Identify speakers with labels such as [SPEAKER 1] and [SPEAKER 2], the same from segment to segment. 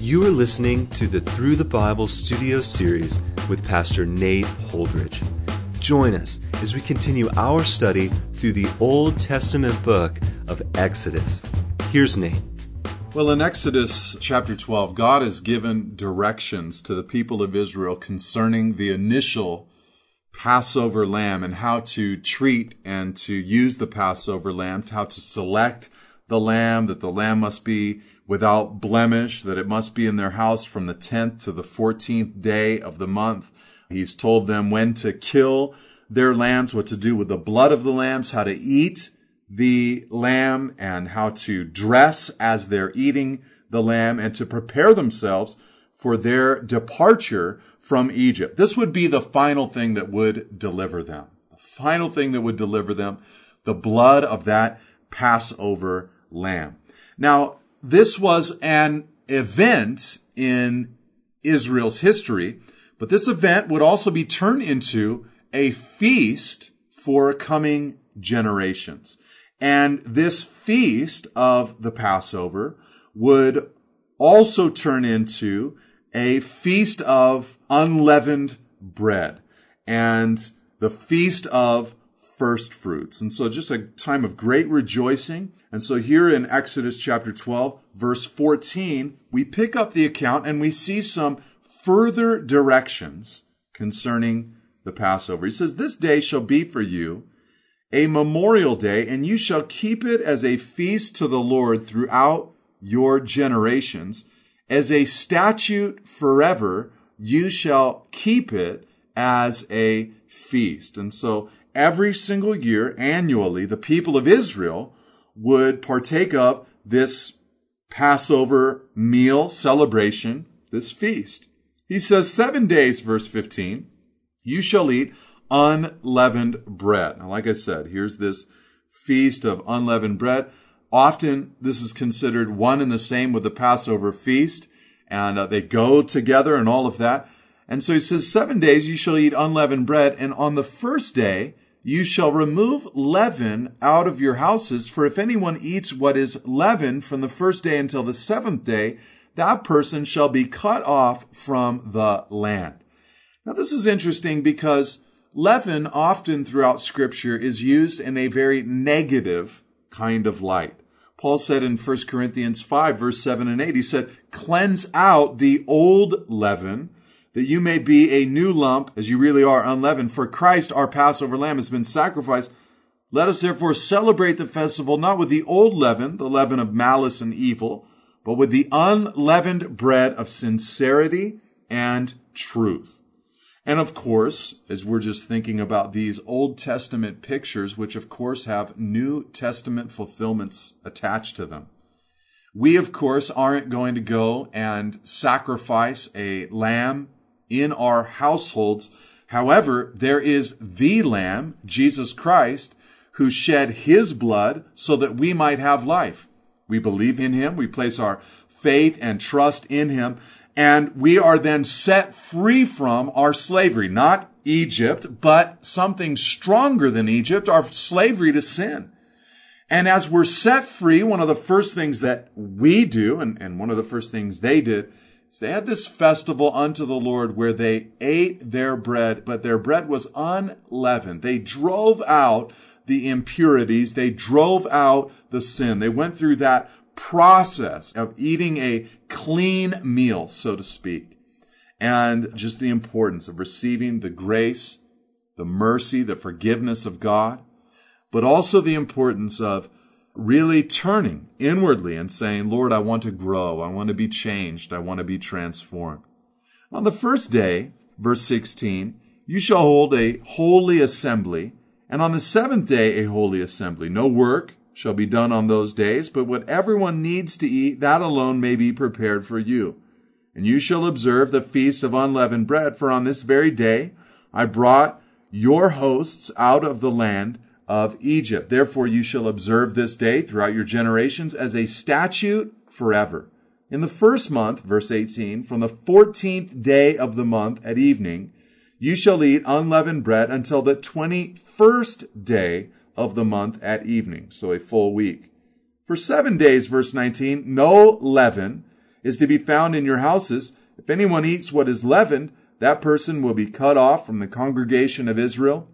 [SPEAKER 1] You are listening to the Through the Bible studio series with Pastor Nate Holdridge. Join us as we continue our study through the Old Testament book of Exodus. Here's Nate.
[SPEAKER 2] Well, in Exodus chapter 12, God has given directions to the people of Israel concerning the initial Passover lamb and how to treat and to use the Passover lamb, how to select the lamb, that the lamb must be without blemish, that it must be in their house from the 10th to the 14th day of the month. He's told them when to kill their lambs, what to do with the blood of the lambs, how to eat the lamb, and how to dress as they're eating the lamb, and to prepare themselves for their departure from Egypt. This would be the final thing that would deliver them. The final thing that would deliver them, the blood of that Passover lamb. Now, this was an event in Israel's history, but this event would also be turned into a feast for coming generations. And this feast of the Passover would also turn into a feast of unleavened bread and the feast of first fruits. And so just a time of great rejoicing. And so here in Exodus chapter 12, verse 14, we pick up the account and we see some further directions concerning the Passover. He says, This day shall be for you a memorial day, and you shall keep it as a feast to the Lord throughout your generations. As a statute forever, you shall keep it as a feast. And so every single year, annually, the people of Israel would partake of this Passover meal celebration, this feast. He says, seven days, verse 15, you shall eat unleavened bread. Now, like I said, here's this feast of unleavened bread. Often this is considered one and the same with the Passover feast, and uh, they go together and all of that. And so he says, seven days you shall eat unleavened bread, and on the first day you shall remove leaven out of your houses, for if anyone eats what is leavened from the first day until the seventh day, that person shall be cut off from the land. Now, this is interesting because leaven often throughout scripture is used in a very negative kind of light. Paul said in 1 Corinthians 5 verse 7 and 8, he said, cleanse out the old leaven that you may be a new lump as you really are unleavened. For Christ, our Passover lamb, has been sacrificed. Let us therefore celebrate the festival not with the old leaven, the leaven of malice and evil, but with the unleavened bread of sincerity and truth. And of course, as we're just thinking about these Old Testament pictures, which of course have New Testament fulfillments attached to them, we of course aren't going to go and sacrifice a lamb in our households. However, there is the Lamb, Jesus Christ, who shed his blood so that we might have life. We believe in him. We place our faith and trust in him. And we are then set free from our slavery, not Egypt, but something stronger than Egypt, our slavery to sin. And as we're set free, one of the first things that we do, and, and one of the first things they did, so they had this festival unto the Lord where they ate their bread, but their bread was unleavened. They drove out the impurities. They drove out the sin. They went through that process of eating a clean meal, so to speak. And just the importance of receiving the grace, the mercy, the forgiveness of God, but also the importance of really turning inwardly and saying, Lord, I want to grow. I want to be changed. I want to be transformed. On the first day, verse 16, you shall hold a holy assembly, and on the seventh day a holy assembly. No work shall be done on those days, but what everyone needs to eat, that alone may be prepared for you. And you shall observe the feast of unleavened bread, for on this very day I brought your hosts out of the land of Egypt. Therefore, you shall observe this day throughout your generations as a statute forever. In the first month, verse 18, from the 14th day of the month at evening, you shall eat unleavened bread until the 21st day of the month at evening. So a full week. For seven days, verse 19, no leaven, is to be found in your houses. If anyone eats what is leavened, that person will be cut off from the congregation of Israel.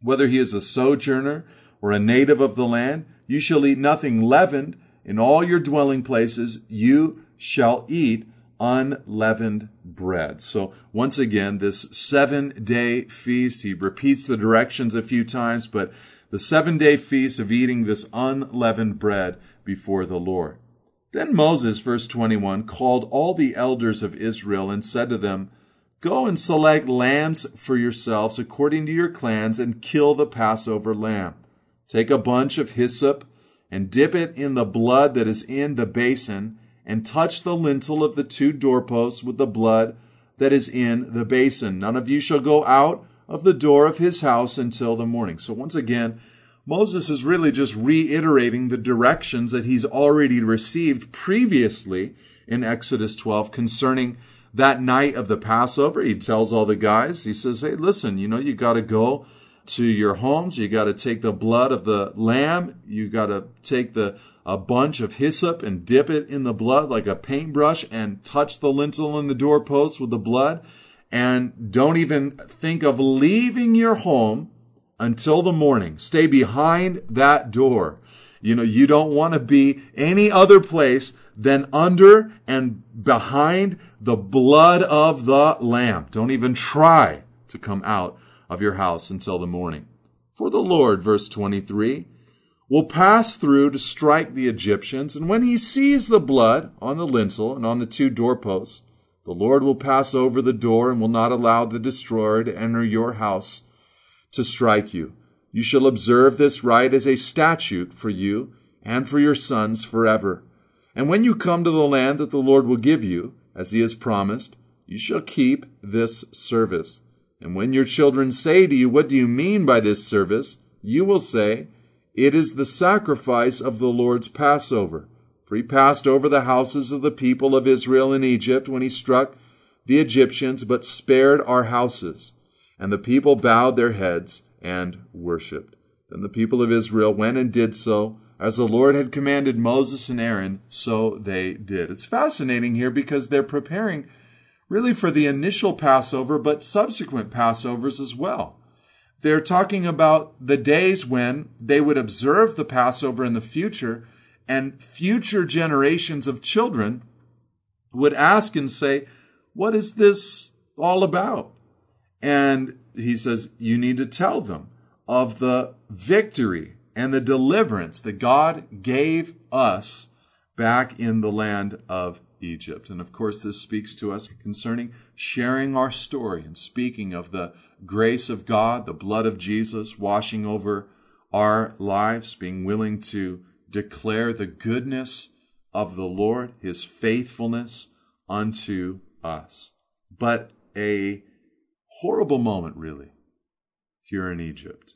[SPEAKER 2] Whether he is a sojourner or a native of the land, you shall eat nothing leavened. In all your dwelling places, you shall eat unleavened bread. So once again, this seven day feast, he repeats the directions a few times, but the seven day feast of eating this unleavened bread before the Lord. Then Moses, verse 21, called all the elders of Israel and said to them, Go and select lambs for yourselves according to your clans and kill the Passover lamb. Take a bunch of hyssop and dip it in the blood that is in the basin and touch the lintel of the two doorposts with the blood that is in the basin. None of you shall go out of the door of his house until the morning. So once again, Moses is really just reiterating the directions that he's already received previously in Exodus 12 concerning that night of the Passover. He tells all the guys, he says, Hey, listen, you know, you got to go to your homes. You got to take the blood of the lamb. You got to take the a bunch of hyssop and dip it in the blood like a paintbrush and touch the lintel and the doorpost with the blood. And don't even think of leaving your home until the morning. Stay behind that door. You know, you don't want to be any other place than under and behind the blood of the Lamb. Don't even try to come out of your house until the morning. For the Lord, verse 23, will pass through to strike the Egyptians, and when he sees the blood on the lintel and on the two doorposts, the Lord will pass over the door and will not allow the destroyer to enter your house to strike you. You shall observe this rite as a statute for you and for your sons forever. And when you come to the land that the Lord will give you, as he has promised, you shall keep this service. And when your children say to you, What do you mean by this service? you will say, it is the sacrifice of the Lord's Passover. For he passed over the houses of the people of Israel in Egypt when he struck the Egyptians, but spared our houses. And the people bowed their heads and worshipped. Then the people of Israel went and did so. As the Lord had commanded Moses and Aaron, so they did. It's fascinating here because they're preparing really for the initial Passover, but subsequent Passovers as well. They're talking about the days when they would observe the Passover in the future, and future generations of children would ask and say, What is this all about? And he says, You need to tell them of the victory and the deliverance that God gave us back in the land of Egypt. And of course, this speaks to us concerning sharing our story and speaking of the grace of God, the blood of Jesus washing over our lives, being willing to declare the goodness of the Lord, his faithfulness unto us. But a horrible moment, really, here in Egypt.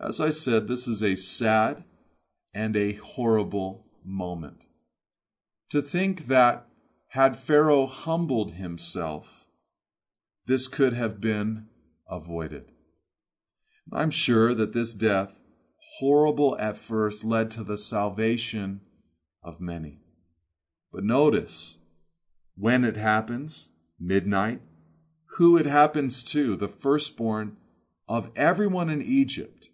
[SPEAKER 2] As I said, this is a sad and a horrible moment. To think that had Pharaoh humbled himself, this could have been avoided. I'm sure that this death, horrible at first, led to the salvation of many. But notice when it happens, midnight, who it happens to, the firstborn of everyone in Egypt.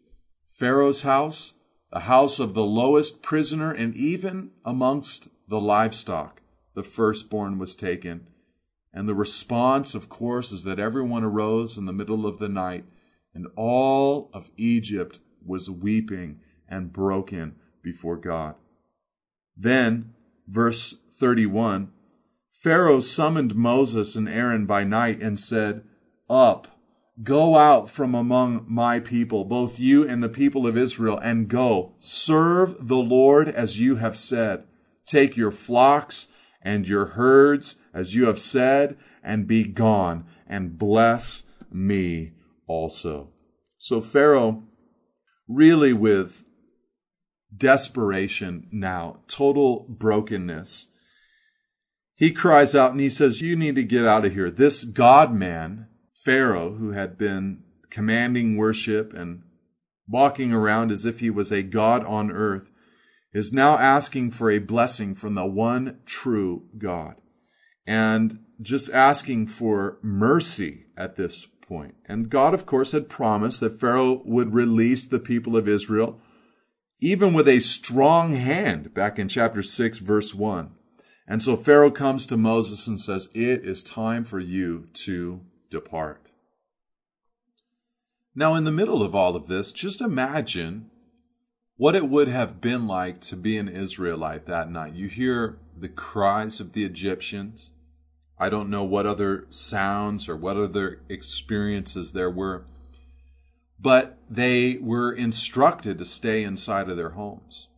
[SPEAKER 2] Pharaoh's house, the house of the lowest prisoner, and even amongst the livestock, the firstborn was taken. And the response, of course, is that everyone arose in the middle of the night, and all of Egypt was weeping and broken before God. Then, verse 31, Pharaoh summoned Moses and Aaron by night and said, Up Go out from among my people, both you and the people of Israel, and go. Serve the Lord as you have said. Take your flocks and your herds, as you have said, and be gone, and bless me also. So Pharaoh, really with desperation now, total brokenness, he cries out and he says, You need to get out of here. This God man, Pharaoh, who had been commanding worship and walking around as if he was a God on earth, is now asking for a blessing from the one true God and just asking for mercy at this point. And God, of course, had promised that Pharaoh would release the people of Israel, even with a strong hand, back in chapter 6, verse 1. And so Pharaoh comes to Moses and says, It is time for you to depart. Now, in the middle of all of this, just imagine what it would have been like to be an Israelite that night. You hear the cries of the Egyptians. I don't know what other sounds or what other experiences there were, but they were instructed to stay inside of their homes.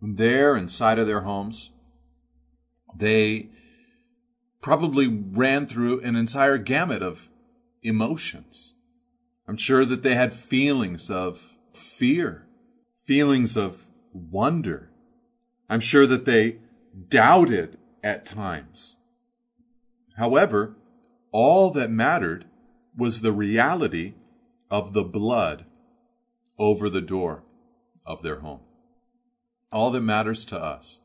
[SPEAKER 2] There, inside of their homes, they probably ran through an entire gamut of emotions. I'm sure that they had feelings of fear, feelings of wonder. I'm sure that they doubted at times. However, all that mattered was the reality of the blood over the door of their home. All that matters to us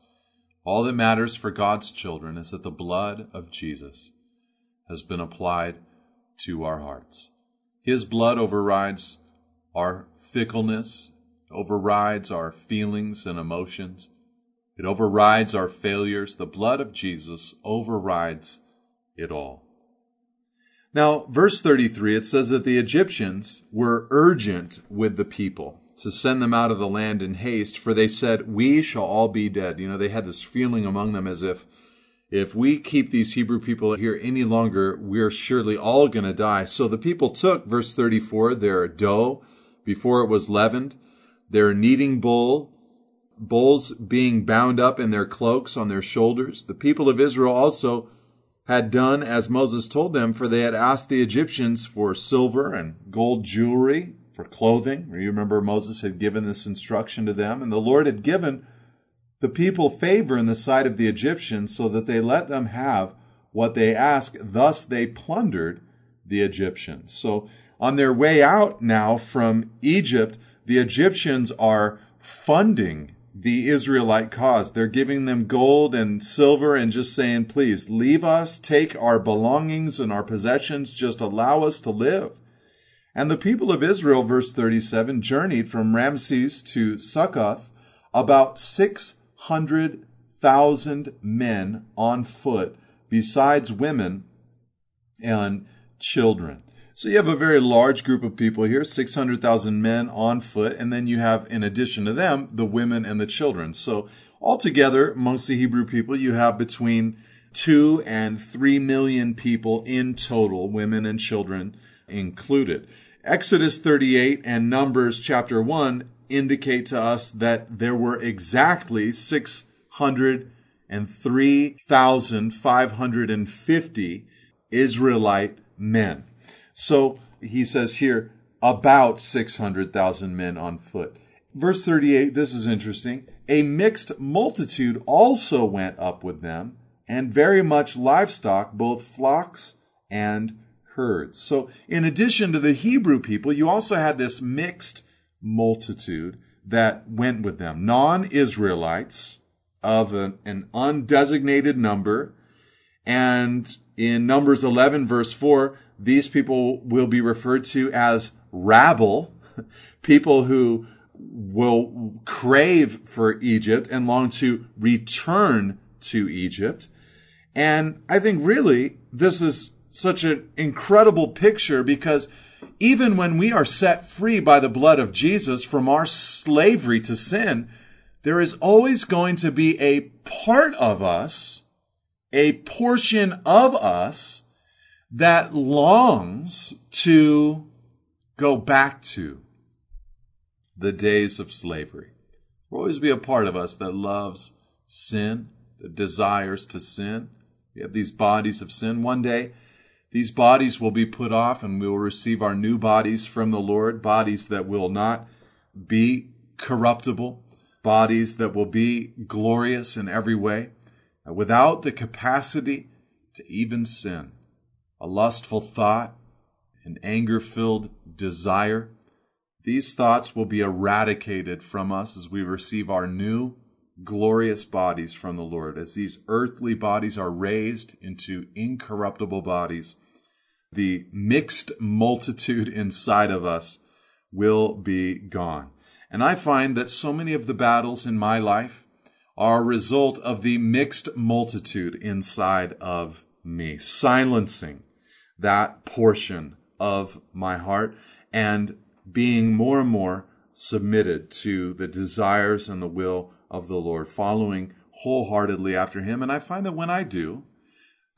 [SPEAKER 2] all that matters for God's children is that the blood of Jesus has been applied to our hearts. His blood overrides our fickleness, overrides our feelings and emotions. It overrides our failures. The blood of Jesus overrides it all. Now, verse 33, it says that the Egyptians were urgent with the people to send them out of the land in haste, for they said, We shall all be dead. You know, they had this feeling among them as if if we keep these Hebrew people here any longer, we're surely all going to die. So the people took, verse 34, their dough before it was leavened, their kneading bowl, bowls being bound up in their cloaks on their shoulders. The people of Israel also had done as Moses told them, for they had asked the Egyptians for silver and gold jewelry for clothing. You remember Moses had given this instruction to them, and the Lord had given the people favor in the sight of the Egyptians so that they let them have what they ask. Thus they plundered the Egyptians. So on their way out now from Egypt, the Egyptians are funding the Israelite cause. They're giving them gold and silver and just saying, please leave us, take our belongings and our possessions, just allow us to live. And the people of Israel, verse 37, journeyed from Ramses to Succoth, about 600,000 men on foot, besides women and children. So you have a very large group of people here, 600,000 men on foot, and then you have, in addition to them, the women and the children. So altogether, amongst the Hebrew people, you have between two and three million people in total, women and children included. Exodus 38 and Numbers chapter 1 indicate to us that there were exactly 603,550 Israelite men. So he says here, about 600,000 men on foot. Verse 38, this is interesting. A mixed multitude also went up with them, and very much livestock, both flocks and herds. So, in addition to the Hebrew people, you also had this mixed multitude that went with them non Israelites of an, an, undesignated number. And in Numbers 11, verse 4, these people will be referred to as rabble, people who will crave for Egypt and long to return to Egypt. And I think really this is such an incredible picture because even when we are set free by the blood of Jesus from our slavery to sin, there is always going to be a part of us, a portion of us that longs to go back to the days of slavery. There will always be a part of us that loves sin, that desires to sin. We have these bodies of sin. One day, these bodies will be put off and we will receive our new bodies from the Lord, bodies that will not be corruptible, bodies that will be glorious in every way, uh, without the capacity to even sin. A lustful thought, an anger filled desire, these thoughts will be eradicated from us as we receive our new glorious bodies from the Lord. As these earthly bodies are raised into incorruptible bodies, the mixed multitude inside of us will be gone. And I find that so many of the battles in my life are a result of the mixed multitude inside of me, silencing that portion of my heart and being more and more submitted to the desires and the will of the Lord, following wholeheartedly after Him. And I find that when I do,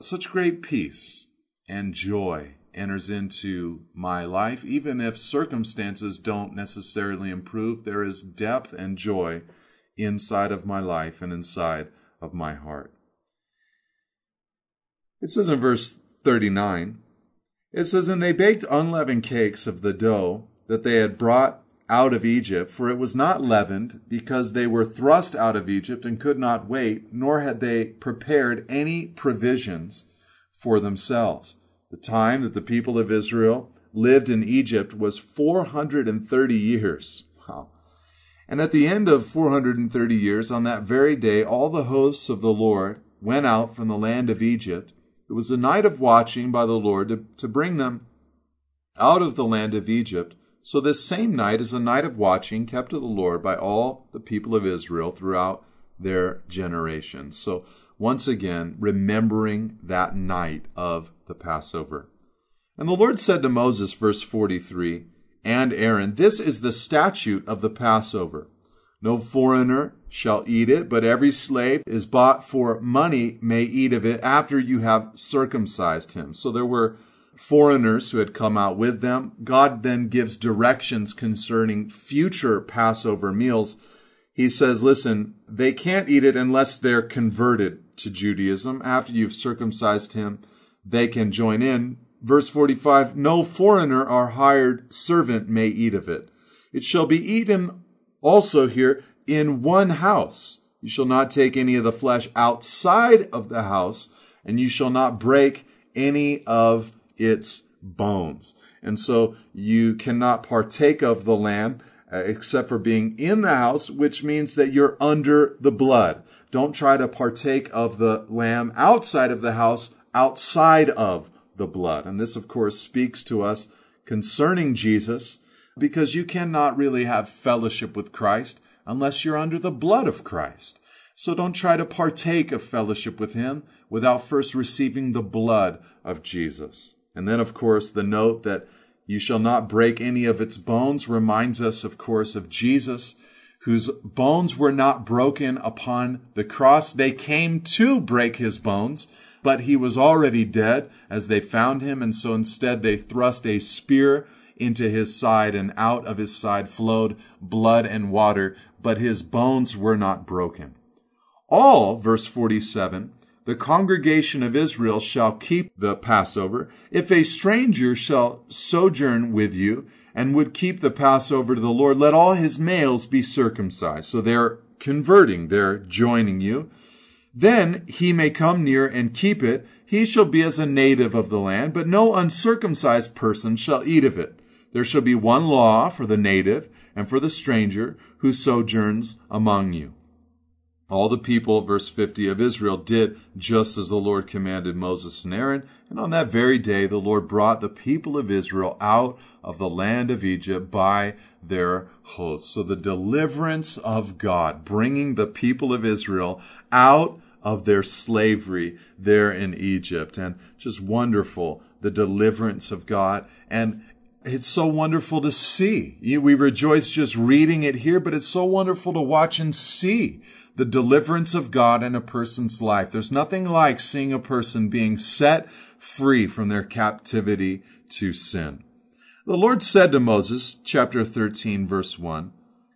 [SPEAKER 2] such great peace and joy enters into my life. Even if circumstances don't necessarily improve, there is depth and joy inside of my life and inside of my heart. It says in verse 39, it says, And they baked unleavened cakes of the dough that they had brought out of Egypt, for it was not leavened, because they were thrust out of Egypt and could not wait, nor had they prepared any provisions for themselves. The time that the people of Israel lived in Egypt was 430 years. Wow. And at the end of 430 years, on that very day, all the hosts of the Lord went out from the land of Egypt. It was a night of watching by the Lord to, to bring them out of the land of Egypt so this same night is a night of watching kept to the Lord by all the people of Israel throughout their generations. So once again, remembering that night of the Passover. And the Lord said to Moses, verse 43, and Aaron, This is the statute of the Passover. No foreigner shall eat it, but every slave is bought for money may eat of it after you have circumcised him. So there were foreigners who had come out with them. God then gives directions concerning future Passover meals. He says, listen, they can't eat it unless they're converted to Judaism. After you've circumcised him, they can join in. Verse 45, no foreigner or hired servant may eat of it. It shall be eaten also here in one house. You shall not take any of the flesh outside of the house, and you shall not break any of its bones. And so you cannot partake of the lamb uh, except for being in the house, which means that you're under the blood. Don't try to partake of the lamb outside of the house, outside of the blood. And this, of course, speaks to us concerning Jesus because you cannot really have fellowship with Christ unless you're under the blood of Christ. So don't try to partake of fellowship with him without first receiving the blood of Jesus. And then, of course, the note that you shall not break any of its bones reminds us, of course, of Jesus, whose bones were not broken upon the cross. They came to break his bones, but he was already dead as they found him. And so instead they thrust a spear into his side and out of his side flowed blood and water, but his bones were not broken. All, verse 47, the congregation of Israel shall keep the Passover. If a stranger shall sojourn with you and would keep the Passover to the Lord, let all his males be circumcised. So they're converting, they're joining you. Then he may come near and keep it. He shall be as a native of the land, but no uncircumcised person shall eat of it. There shall be one law for the native and for the stranger who sojourns among you. All the people, verse 50 of Israel, did just as the Lord commanded Moses and Aaron. And on that very day, the Lord brought the people of Israel out of the land of Egypt by their hosts. So the deliverance of God, bringing the people of Israel out of their slavery there in Egypt. And just wonderful, the deliverance of God. And it's so wonderful to see. We rejoice just reading it here, but it's so wonderful to watch and see the deliverance of God in a person's life. There's nothing like seeing a person being set free from their captivity to sin. The Lord said to Moses, chapter 13, verse 1,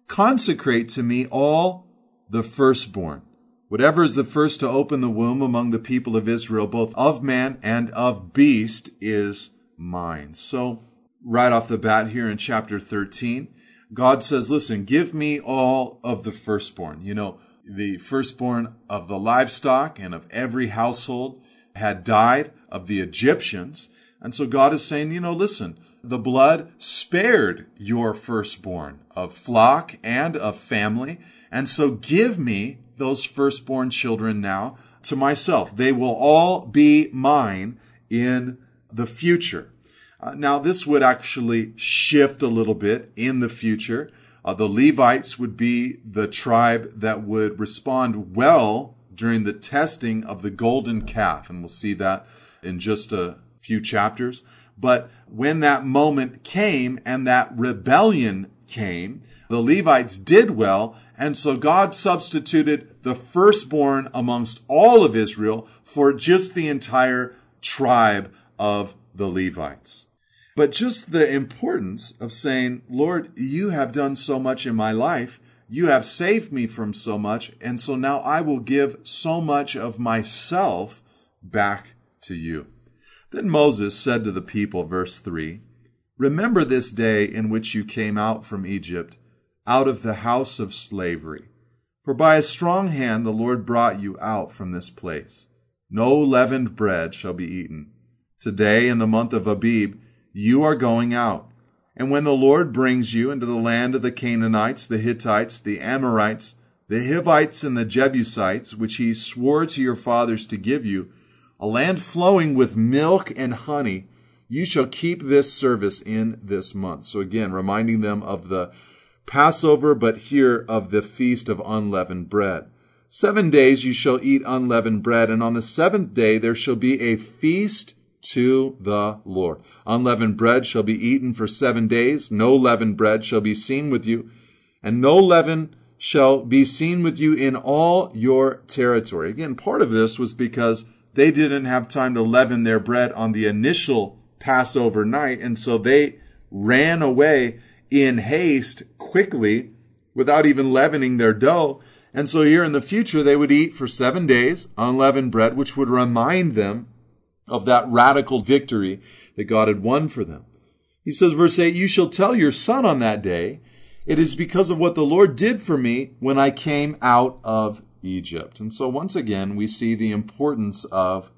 [SPEAKER 2] Consecrate to me all the firstborn, Whatever is the first to open the womb among the people of Israel, both of man and of beast, is mine. So, right off the bat here in chapter 13, God says, listen, give me all of the firstborn. You know, the firstborn of the livestock and of every household had died of the Egyptians. And so God is saying, you know, listen, the blood spared your firstborn of flock and of family. And so give me those firstborn children now to myself. They will all be mine in the future. Uh, now, this would actually shift a little bit in the future. Uh, the Levites would be the tribe that would respond well during the testing of the golden calf. And we'll see that in just a few chapters. But when that moment came and that rebellion came, the Levites did well. And so God substituted the firstborn amongst all of Israel for just the entire tribe of the Levites. But just the importance of saying, Lord, you have done so much in my life. You have saved me from so much. And so now I will give so much of myself back to you. Then Moses said to the people, verse 3 Remember this day in which you came out from Egypt, out of the house of slavery. For by a strong hand the Lord brought you out from this place. No leavened bread shall be eaten. Today, in the month of Abib, you are going out. And when the Lord brings you into the land of the Canaanites, the Hittites, the Amorites, the Hivites, and the Jebusites, which he swore to your fathers to give you, a land flowing with milk and honey, you shall keep this service in this month. So again, reminding them of the Passover, but here of the feast of unleavened bread. Seven days you shall eat unleavened bread, and on the seventh day there shall be a feast to the Lord. Unleavened bread shall be eaten for seven days. No leavened bread shall be seen with you, and no leaven shall be seen with you in all your territory. Again, part of this was because they didn't have time to leaven their bread on the initial Passover night. And so they ran away in haste quickly without even leavening their dough. And so here in the future, they would eat for seven days unleavened bread, which would remind them of that radical victory that God had won for them. He says, verse 8, You shall tell your son on that day, it is because of what the Lord did for me when I came out of Egypt. And so once again, we see the importance of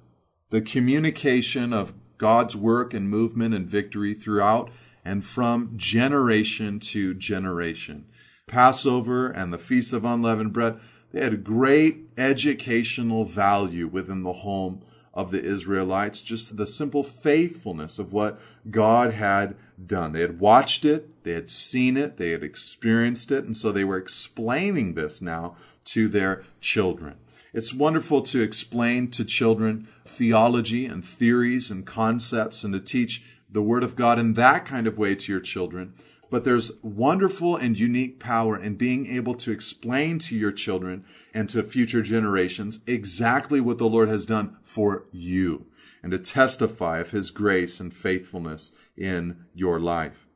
[SPEAKER 2] the communication of God's work and movement and victory throughout and from generation to generation. Passover and the Feast of Unleavened Bread, they had great educational value within the home of the Israelites, just the simple faithfulness of what God had done. They had watched it, they had seen it, they had experienced it, and so they were explaining this now to their children. It's wonderful to explain to children theology and theories and concepts and to teach the Word of God in that kind of way to your children. But there's wonderful and unique power in being able to explain to your children and to future generations exactly what the Lord has done for you and to testify of his grace and faithfulness in your life.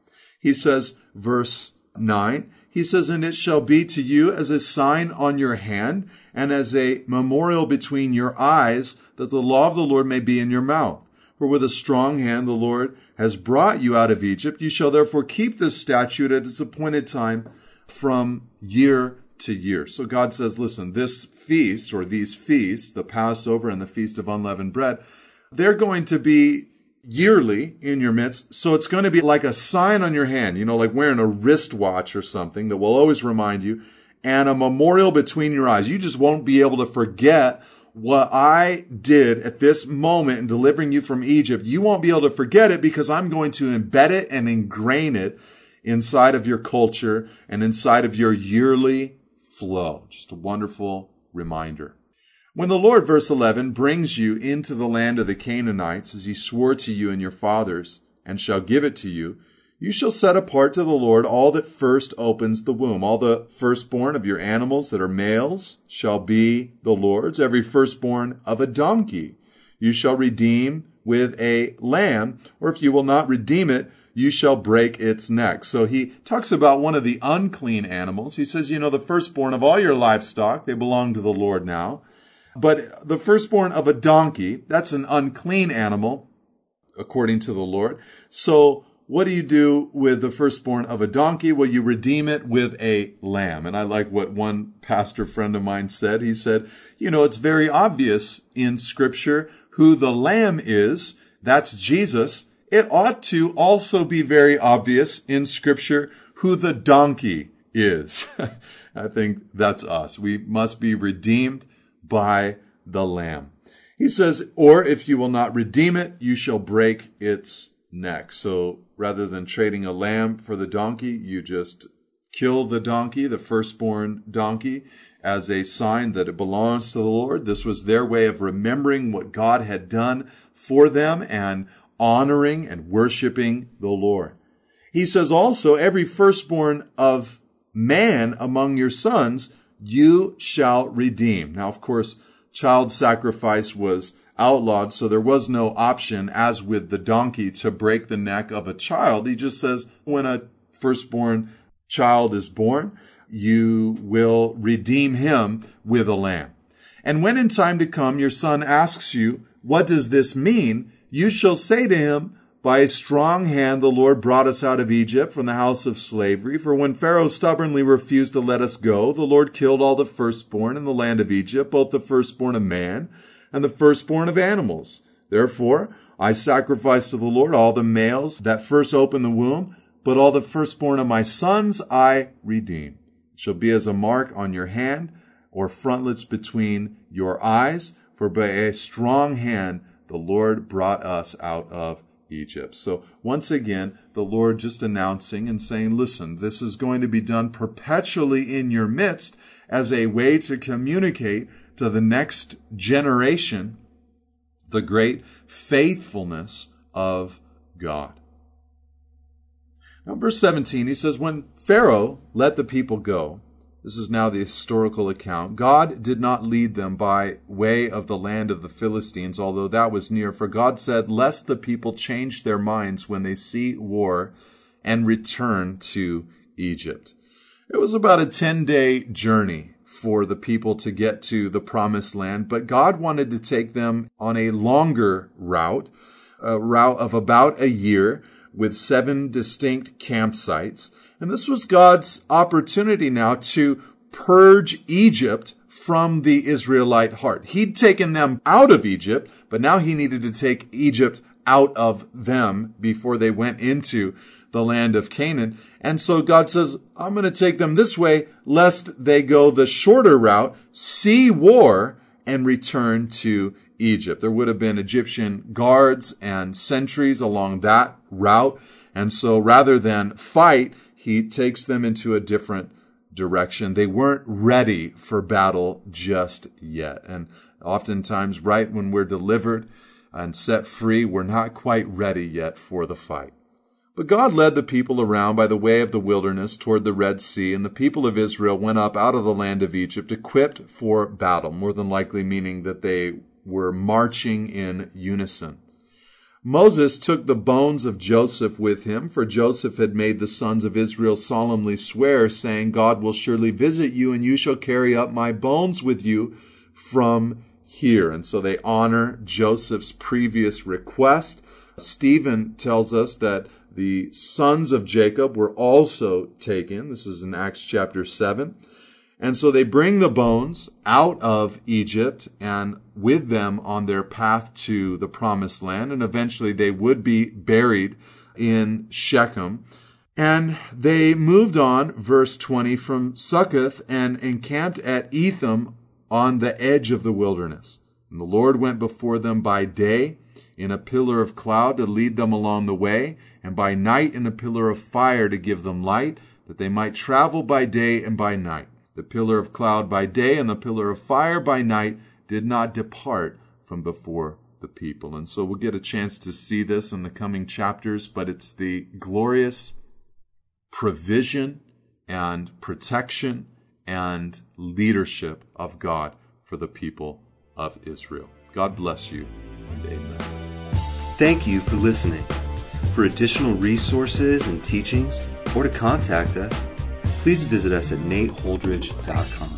[SPEAKER 2] He says, verse 9, he says, And it shall be to you as a sign on your hand and as a memorial between your eyes that the law of the Lord may be in your mouth. For with a strong hand the Lord has brought you out of Egypt. You shall therefore keep this statute at its appointed time from year to year. So God says, listen, this feast or these feasts, the Passover and the Feast of Unleavened Bread, they're going to be yearly in your midst. So it's going to be like a sign on your hand, you know, like wearing a wristwatch or something that will always remind you and a memorial between your eyes. You just won't be able to forget what I did at this moment in delivering you from Egypt, you won't be able to forget it because I'm going to embed it and ingrain it inside of your culture and inside of your yearly flow. Just a wonderful reminder. When the Lord, verse 11, brings you into the land of the Canaanites, as he swore to you and your fathers, and shall give it to you, you shall set apart to the Lord all that first opens the womb. All the firstborn of your animals that are males shall be the Lord's. Every firstborn of a donkey you shall redeem with a lamb, or if you will not redeem it, you shall break its neck. So he talks about one of the unclean animals. He says, you know, the firstborn of all your livestock, they belong to the Lord now. But the firstborn of a donkey, that's an unclean animal, according to the Lord. So what do you do with the firstborn of a donkey? Well, you redeem it with a lamb. And I like what one pastor friend of mine said. He said, you know, it's very obvious in scripture who the lamb is. That's Jesus it ought to also be very obvious in scripture who the donkey is. I think that's us. We must be redeemed by the lamb. He says, or if you will not redeem it, you shall break its neck. So rather than trading a lamb for the donkey, you just kill the donkey, the firstborn donkey, as a sign that it belongs to the Lord. This was their way of remembering what God had done for them and honoring and worshiping the Lord. He says also, every firstborn of man among your sons, you shall redeem. Now, of course, child sacrifice was outlawed, so there was no option, as with the donkey, to break the neck of a child. He just says, when a firstborn child is born, you will redeem him with a lamb. And when in time to come your son asks you, what does this mean? You shall say to him, by a strong hand the Lord brought us out of Egypt from the house of slavery. For when Pharaoh stubbornly refused to let us go, the Lord killed all the firstborn in the land of Egypt, both the firstborn of man and the firstborn of animals. Therefore, I sacrifice to the Lord all the males that first open the womb, but all the firstborn of my sons I redeem. It shall be as a mark on your hand or frontlets between your eyes, for by a strong hand the Lord brought us out of Egypt. So once again, the Lord just announcing and saying, listen, this is going to be done perpetually in your midst as a way to communicate to the next generation the great faithfulness of God. Now, verse 17, he says, When Pharaoh let the people go, this is now the historical account. God did not lead them by way of the land of the Philistines, although that was near, for God said, Lest the people change their minds when they see war and return to Egypt. It was about a 10 day journey for the people to get to the promised land, but God wanted to take them on a longer route, a route of about a year with seven distinct campsites. And this was God's opportunity now to purge Egypt from the Israelite heart. He'd taken them out of Egypt, but now he needed to take Egypt out of them before they went into the land of Canaan. And so God says, I'm going to take them this way, lest they go the shorter route, see war, and return to Egypt. There would have been Egyptian guards and sentries along that route. And so rather than fight, he takes them into a different direction. They weren't ready for battle just yet. And oftentimes, right when we're delivered and set free, we're not quite ready yet for the fight. But God led the people around by the way of the wilderness toward the Red Sea, and the people of Israel went up out of the land of Egypt equipped for battle, more than likely meaning that they were marching in unison. Moses took the bones of Joseph with him, for Joseph had made the sons of Israel solemnly swear, saying, God will surely visit you, and you shall carry up my bones with you from here. And so they honor Joseph's previous request. Stephen tells us that the sons of Jacob were also taken. This is in Acts chapter 7. And so they bring the bones out of Egypt and with them on their path to the promised land. And eventually they would be buried in Shechem. And they moved on, verse 20, from Succoth and encamped at Etham on the edge of the wilderness. And the Lord went before them by day in a pillar of cloud to lead them along the way, and by night in a pillar of fire to give them light, that they might travel by day and by night. The pillar of cloud by day and the pillar of fire by night did not depart from before the people. And so we'll get a chance to see this in the coming chapters, but it's the glorious provision and protection and leadership of God for the people of Israel. God bless you and amen.
[SPEAKER 1] Thank you for listening. For additional resources and teachings, or to contact us, please visit us at nateholdridge.com.